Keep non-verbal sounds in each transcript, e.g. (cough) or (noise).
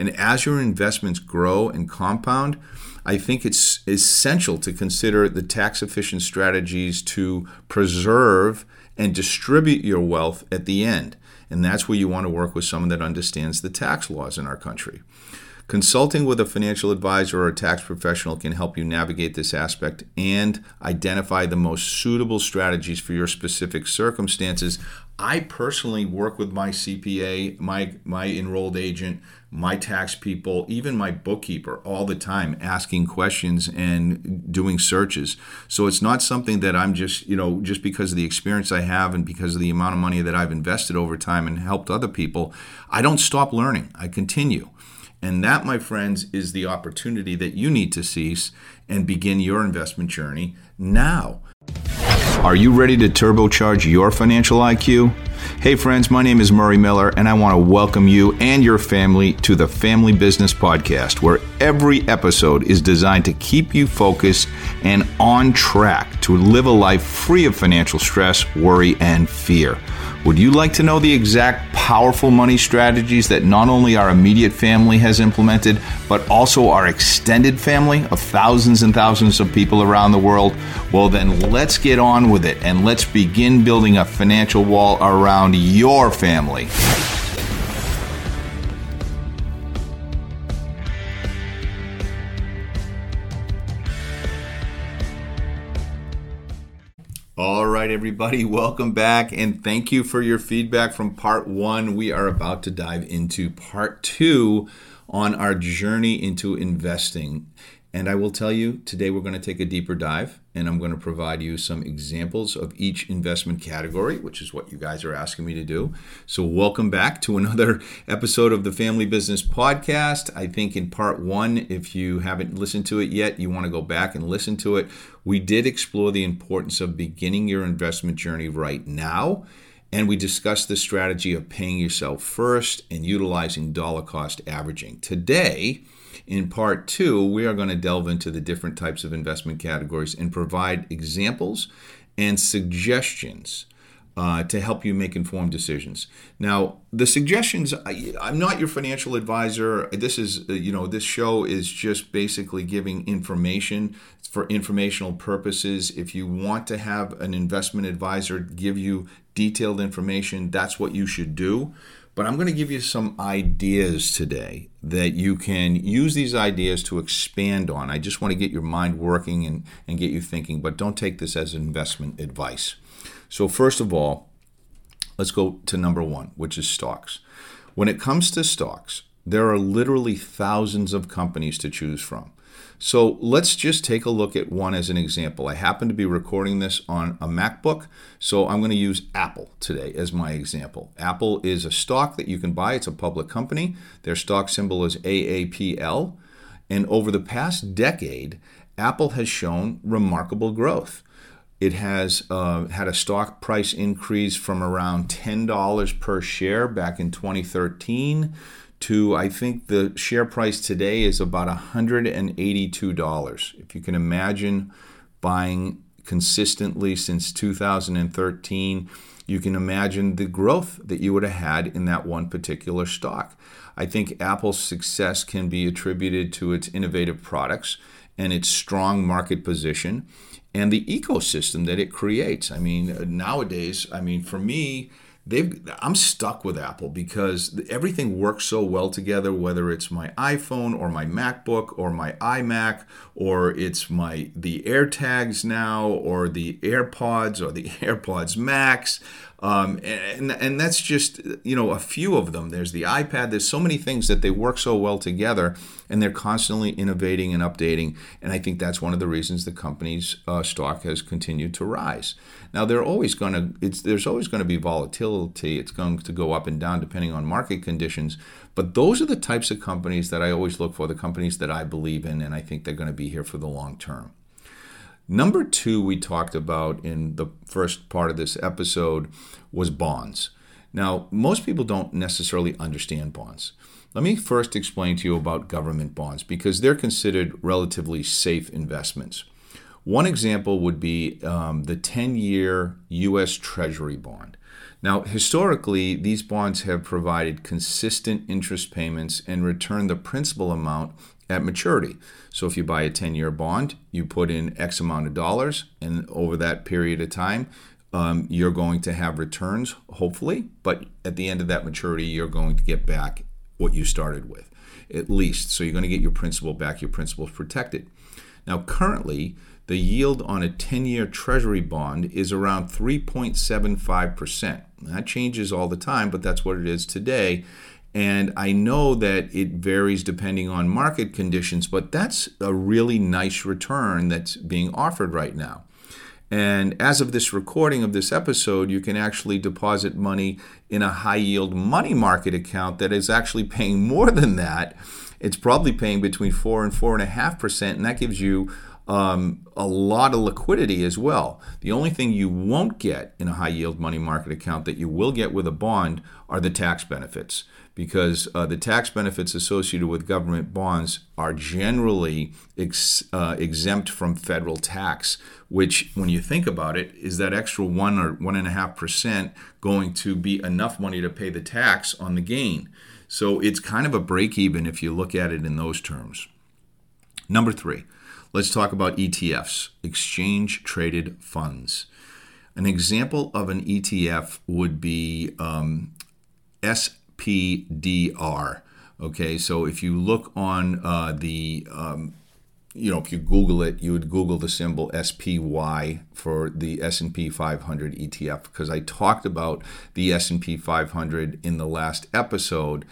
And as your investments grow and compound, I think it's essential to consider the tax efficient strategies to preserve and distribute your wealth at the end. And that's where you want to work with someone that understands the tax laws in our country. Consulting with a financial advisor or a tax professional can help you navigate this aspect and identify the most suitable strategies for your specific circumstances. I personally work with my CPA, my my enrolled agent, my tax people, even my bookkeeper all the time asking questions and doing searches. So it's not something that I'm just, you know, just because of the experience I have and because of the amount of money that I've invested over time and helped other people, I don't stop learning. I continue. And that, my friends, is the opportunity that you need to seize and begin your investment journey now. Are you ready to turbocharge your financial IQ? Hey, friends, my name is Murray Miller, and I want to welcome you and your family to the Family Business Podcast, where every episode is designed to keep you focused and on track to live a life free of financial stress, worry, and fear. Would you like to know the exact powerful money strategies that not only our immediate family has implemented, but also our extended family of thousands and thousands of people around the world? Well, then let's get on with it and let's begin building a financial wall around your family. Right, everybody, (laughs) welcome back and thank you for your feedback from part one. We are about to dive into part two on our journey into investing. And I will tell you today we're going to take a deeper dive and I'm going to provide you some examples of each investment category, which is what you guys are asking me to do. So, welcome back to (laughs) another episode of the Family Business Podcast. I think in part one, if you haven't listened to it yet, you want to go back and listen to it. We did explore the importance of beginning your investment journey right now. And we discussed the strategy of paying yourself first and utilizing dollar cost averaging. Today, in part two, we are going to delve into the different types of investment categories and provide examples and suggestions uh, to help you make informed decisions. Now, the suggestions, I, am not your financial advisor. This is, uh, you know, this show is just basically giving information for informational purposes. If you want to have an investment advisor give you detailed information, that's what you should do. But I'm going to give you some ideas today that you can use these ideas to expand on. I just want to get your mind working and, and get you thinking, but don't take this as investment advice. So, first of all, let's go to number one, which is stocks. When it comes to stocks, there are literally thousands of companies to choose from. So let's just take a look at one as an example. I happen to be recording this on a MacBook, so I'm going to use Apple today as my example. Apple is a stock that you can buy, it's a public company. Their stock symbol is AAPL. And over the past decade, Apple has shown remarkable growth. It has uh, had a stock price increase from around $10 per share back in 2013 to I think the share price today is about $182. If you can imagine buying consistently since 2013, you can imagine the growth that you would have had in that one particular stock. I think Apple's success can be attributed to its innovative products and its strong market position and the ecosystem that it creates. I mean, nowadays, I mean, for me, they've I'm stuck with Apple because everything works so well together whether it's my iPhone or my MacBook or my iMac or it's my the AirTags now or the AirPods or the (laughs) AirPods Max um, and, and that's just, you know, a few of them. There's the iPad. There's so many things that they work so well together and they're constantly innovating and updating. And I think that's one of the reasons the company's uh, stock has continued to rise. Now, they're always going to, it's, there's always going to be volatility. It's going to go up and down depending on market conditions. But those are the types of companies that I always look for, the companies that I believe in, and I think they're going to be here for the long term. Number two, we talked about in the first part of this episode was bonds. Now, most people don't necessarily understand bonds. Let me first explain to you about government bonds because they're considered relatively safe investments. One example would be um, the 10 year U.S. Treasury bond. Now, historically, these bonds have provided consistent interest payments and returned the principal amount at maturity. So if you buy a 10 year bond, you put in X amount of dollars, and over that period of time, um, you're going to have returns, hopefully, but at the end of that maturity, you're going to get back what you started with, at least. So you're going to get your principal back, your principal is protected. Now, currently, the yield on a 10 year Treasury bond is around 3.75%. That changes all the time, but that's what it is today. And I know that it varies depending on market conditions, but that's a really nice return that's being offered right now. And as of this recording of this episode, you can actually deposit money in a high yield money market account that is actually paying more than that. It's probably paying between four and four and a half percent, and that gives you um, a lot of liquidity as well. The only thing you won't get in a high yield money market account that you will get with a bond are the tax benefits because uh, the tax benefits associated with government bonds are generally ex, uh, exempt from federal tax, which, when you think about it, is that extra one or one and a half percent going to be enough money to pay the tax on the gain? So it's kind of a break even if you look at it in those terms. Number three, let's talk about ETFs, exchange traded funds. An example of an ETF would be um, SPDR. Okay, so if you look on uh, the, um, you know, if you Google it, you would Google the symbol SPY for the S&P 500 ETF because I talked about the S&P 500 in the last episode,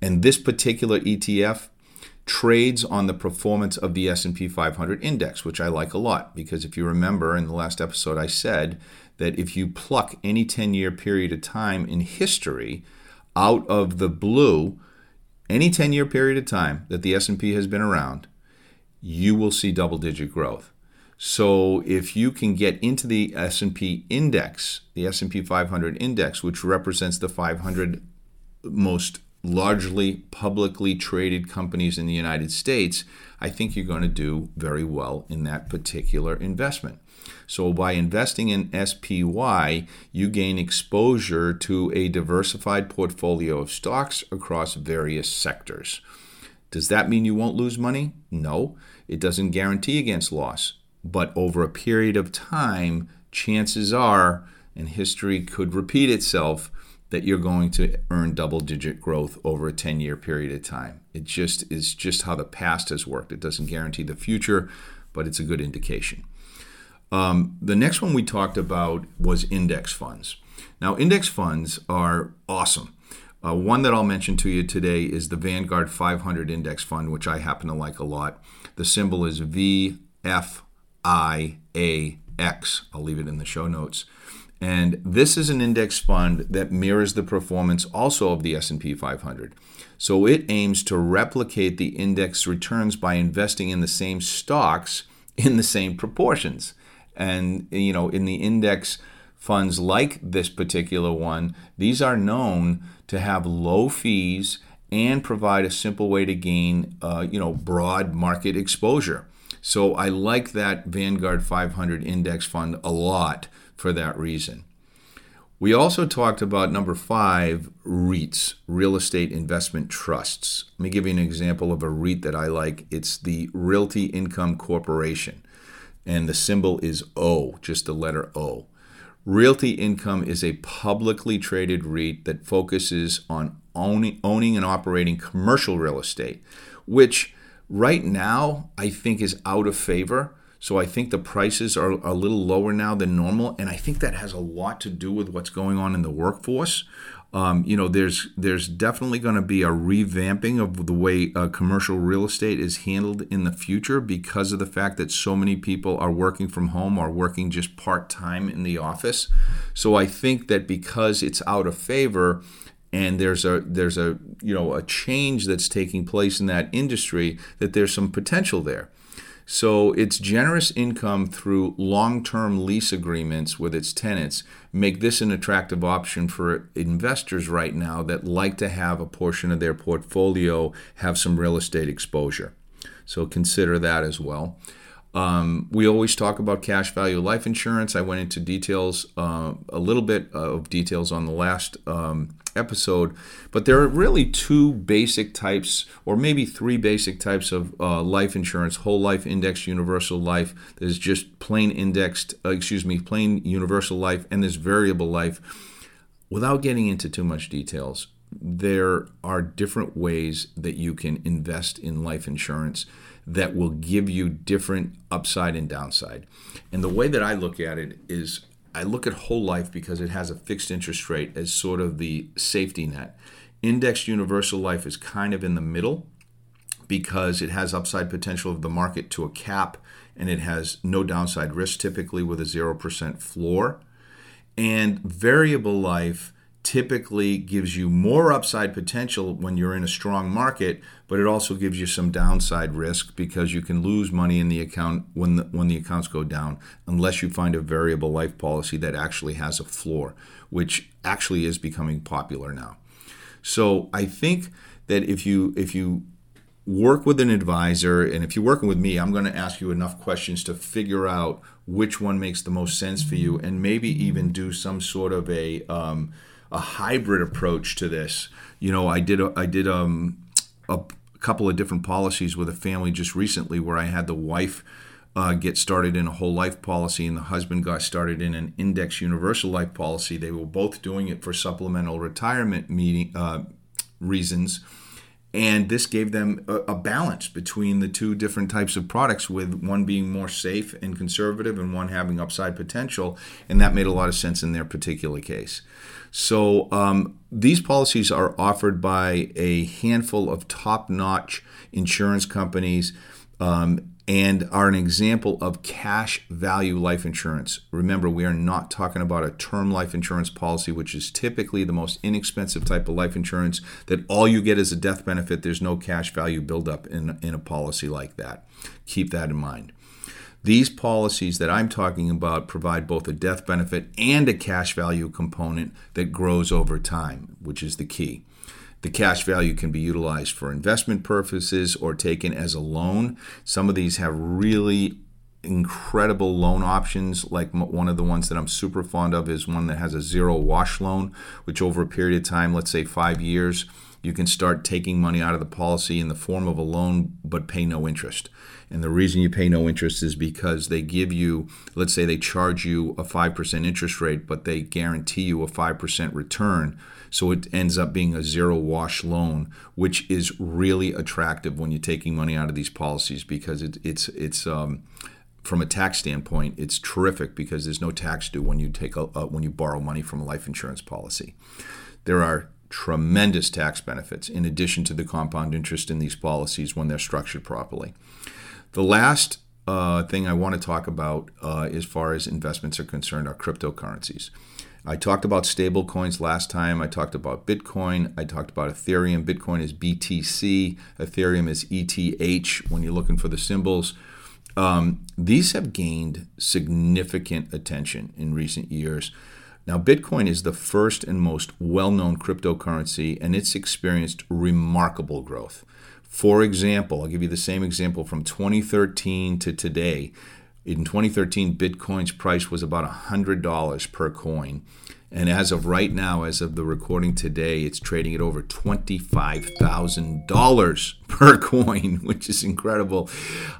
and this particular ETF trades on the performance of the S&P 500 index, which I like a lot because if you remember in the last episode I said that if you pluck any 10-year period of time in history out of the blue any 10 year period of time that the S&P has been around you will see double digit growth. So if you can get into the S&P index the S&P 500 index which represents the 500 most largely publicly traded companies in the United States I think you're going to do very well in that particular investment so by investing in SPY, you gain exposure to a diversified portfolio of stocks across various sectors. Does that mean you won't lose money? No, it doesn't guarantee against loss. But over a period of time, chances are, and history could repeat itself, that you're going to earn double digit growth over a 10 year period of time. It just is just how the past has worked. It doesn't guarantee the future, but it's a good indication. Um, the next one we talked about was index funds. Now, index funds are awesome. Uh, one that I'll mention to you today is the Vanguard 500 Index Fund, which I happen to like a lot. The symbol is VFIAX. I'll leave it in the show notes. And this is an index fund that mirrors the performance also of the S&P 500. So it aims to replicate the index returns by investing in the same stocks in the same proportions. And, you know, in the index funds like this particular one, these are known to have low fees and provide a simple way to gain, uh, you know, broad market exposure. So I like that Vanguard 500 index fund a lot for that reason. We also talked about number five, REITs, real estate investment trusts. Let me give you an example of a REIT that I like. It's the Realty Income Corporation and the symbol is O, just the letter O. Realty Income is a publicly traded REIT that focuses on owning, and operating commercial real estate, which right now I think is out of favor. So I think the prices are a little lower now than normal, and I think that has a lot to do with what's going on in the workforce. Um, you know, there's there's definitely going to be a revamping of the way uh, commercial real estate is handled in the future because of the fact that so many people are working from home or working just part time in the office. So I think that because it's out of favor, and there's a there's a you know a change that's taking place in that industry that there's some potential there. So its generous income through long-term lease agreements with its tenants make this an attractive option for investors right now that like to have a portion of their portfolio have some real estate exposure. So consider that as well. Um, we always talk about cash value life insurance. I went into details, uh, a little bit of details on the last um, episode, but there are really two basic types, or maybe three basic types of uh, life insurance whole life, indexed, universal life. There's just plain indexed, uh, excuse me, plain universal life, and there's variable life. Without getting into too much details, there are different ways that you can invest in life insurance that will give you different upside and downside. And the way that I look at it is I look at whole life because it has a fixed interest rate as sort of the safety net. Indexed universal life is kind of in the middle because it has upside potential of the market to a cap and it has no downside risk typically with a 0% floor. And variable life typically gives you more upside potential when you're in a strong market, but it also gives you some downside risk because you can lose money in the account when the, when the accounts go down unless you find a variable life policy that actually has a floor, which actually is becoming popular now. So I think that if you if you work with an advisor and if you're working with me, I'm going to ask you enough questions to figure out which one makes the most sense for you and maybe even do some sort of a um, a hybrid approach to this. You know, I did a, I did um, a couple of different policies with a family just recently where I had the wife uh, get started in a whole life policy and the husband got started in an index universal life policy. They were both doing it for supplemental retirement meeting uh, reasons and this gave them a, a, balance between the two different types of products with one being more safe and conservative and one having upside potential and that made a lot of sense in their particular case. So um, these policies are offered by a handful of top-notch insurance companies um, and are an example of cash value life insurance. Remember, we are not talking about a term life insurance policy, which is typically the most inexpensive type of life insurance that all you get is a death benefit. There's no cash value buildup in, in a policy like that. Keep that in mind. These policies that I'm talking about provide both a death benefit and a cash value component that grows over time, which is the key. The cash value can be utilized for investment purposes or taken as a loan. Some of these have really incredible loan options like one of the ones that i'm super fond of is one that has a zero wash loan which over a period of time let's say five years you can start taking money out of the policy in the form of a loan but pay no interest and the reason you pay no interest is because they give you let's say they charge you a 5% interest rate but they guarantee you a 5% return so it ends up being a zero wash loan, which is really attractive when you're taking money out of these policies because it, it's it's um, from a tax standpoint, it's terrific because there's no tax due when you take a, uh, when you borrow money from a life insurance policy. There are tremendous tax benefits in addition to the compound interest in these policies when they're structured properly. The last uh, thing I want to talk about uh, as far as investments are concerned are cryptocurrencies. I talked about stable coins last time. I talked about Bitcoin. I talked about Ethereum. Bitcoin is BTC. Ethereum is ETH when you're looking for the symbols. Um, these have gained significant attention in recent years. Now, Bitcoin is the first and most well known cryptocurrency, and it's experienced remarkable growth. For example, I'll give you the same example from 2013 to today. In 2013, Bitcoin's price was about $100 per coin. And as of right now, as of the recording today, it's trading at over $25,000 (laughs) per coin, which is incredible.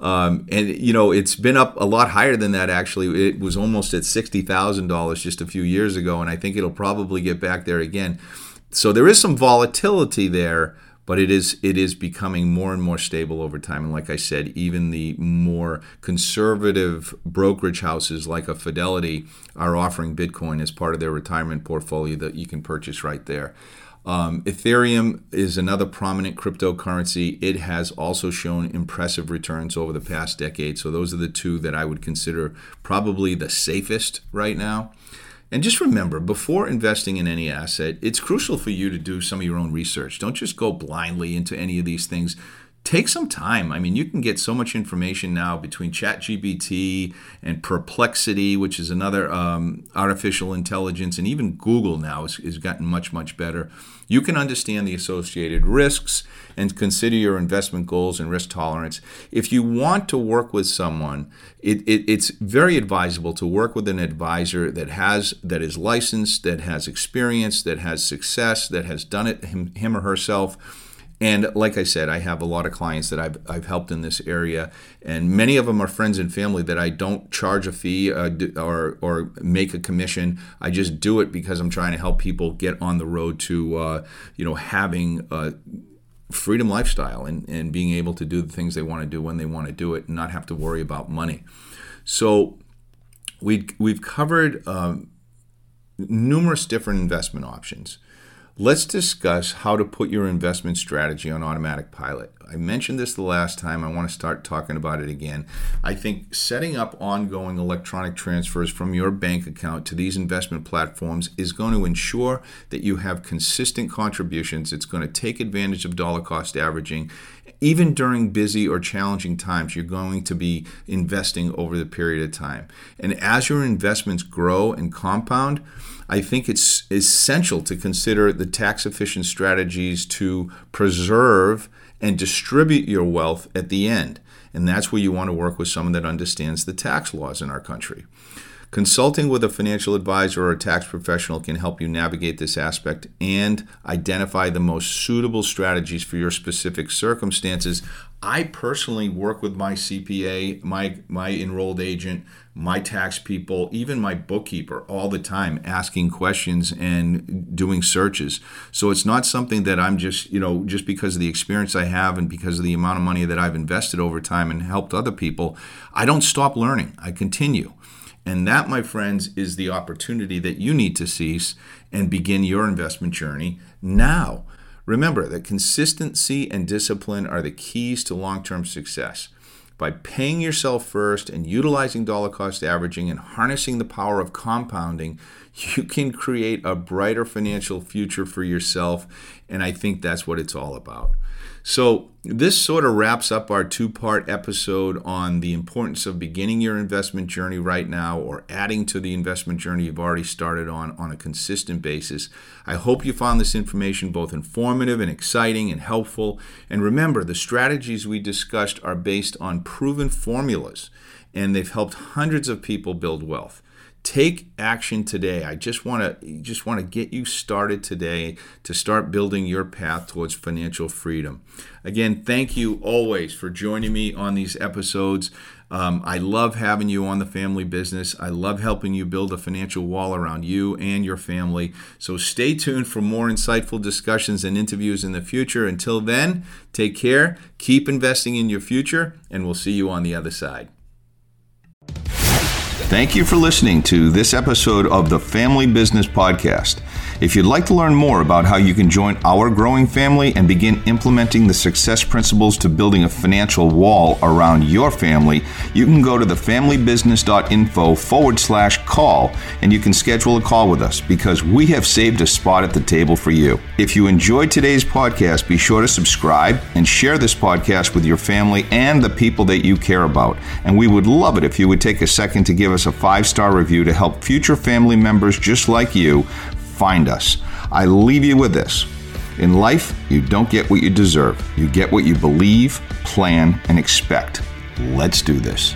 Um, and, you know, it's been up a lot higher than that, actually. It was almost at $60,000 just a few years ago, and I think it'll probably get back there again. So there is some volatility there but it is it is becoming more and more stable over time. And like I said, even the more conservative brokerage houses like a Fidelity are offering Bitcoin as part of their retirement portfolio that you can purchase right there. Um, Ethereum is another prominent cryptocurrency. It has also shown impressive returns over the past decade. So, those are the two that I would consider probably the safest right now. And just remember, before investing in any asset, it's crucial for you to do some of your own research. Don't just go blindly into any of these things. Take some time. I mean, you can get so much information now between ChatGPT and Perplexity, which is another um, artificial intelligence, and even Google now has, gotten much, much better. You can understand the associated risks and consider your investment goals and risk tolerance. If you want to work with someone, it, it, it's very advisable to work with an advisor that has that is licensed, that has experience, that has success, that has done it him, him or herself and like I said, I have a lot of clients that I've, I've helped in this area, and many of them are friends and family that I don't charge a fee uh, or, or make a commission. I just do it because I'm trying to help people get on the road to uh, you know having a freedom lifestyle and, and being able to do the things they want to do when they want to do it and not have to worry about money. So we we've covered um, numerous different investment options. Let's discuss how to put your investment strategy on automatic pilot. I mentioned this the last time. I want to start talking about it again. I think setting up ongoing electronic transfers from your bank account to these investment platforms is going to ensure that you have consistent contributions. It's going to take advantage of dollar cost averaging. Even during busy or challenging times, you're going to be investing over the period of time. And as your investments grow and compound, I think it's essential to consider the tax efficient strategies to preserve and distribute your wealth at the end. And that's where you want to work with someone that understands the tax laws in our country. Consulting with a financial advisor or a tax professional can help you navigate this aspect and identify the most suitable strategies for your specific circumstances. I personally work with my CPA, my my enrolled agent, my tax people, even my bookkeeper all the time asking questions and doing searches. So it's not something that I'm just, you know, just because of the experience I have and because of the amount of money that I've invested over time and helped other people, I don't stop learning. I continue. And that, my friends, is the opportunity that you need to seize and begin your investment journey now. Remember that consistency and discipline are the keys to long term success. By paying yourself first and utilizing dollar cost averaging and harnessing the power of compounding, you can create a brighter financial future for yourself. And I think that's what it's all about. So, this sort of wraps up our two part episode on the importance of beginning your investment journey right now or adding to the investment journey you've already started on on a consistent basis. I hope you found this information both informative and exciting and helpful. And remember, the strategies we discussed are based on proven formulas and they've helped hundreds of people build wealth take action today. I just want to just want to get you started today to start building your path towards financial freedom. Again thank you always for joining me on these episodes. Um, i love having you on the family business. I love helping you build a financial wall around you and your family. So stay tuned for more insightful discussions and interviews in the future. Until then take care keep investing in your future and we'll see you on the other side Thank you for listening to this episode of the Family Business Podcast. If you'd like to learn more about how you can join our growing family and begin implementing the success principles to building a financial wall around your family, you can go to thefamilybusiness.info forward slash call and you can schedule a call with us because we have saved a spot at the table for you. If you enjoyed today's podcast, be sure to subscribe and share this podcast with your family and the people that you care about. And we would love it if you would take a second to give us a five star review to help future family members just like you find us. I leave you with this. In life, you don't get what you deserve. You get what you believe, plan, and expect. Let's do this.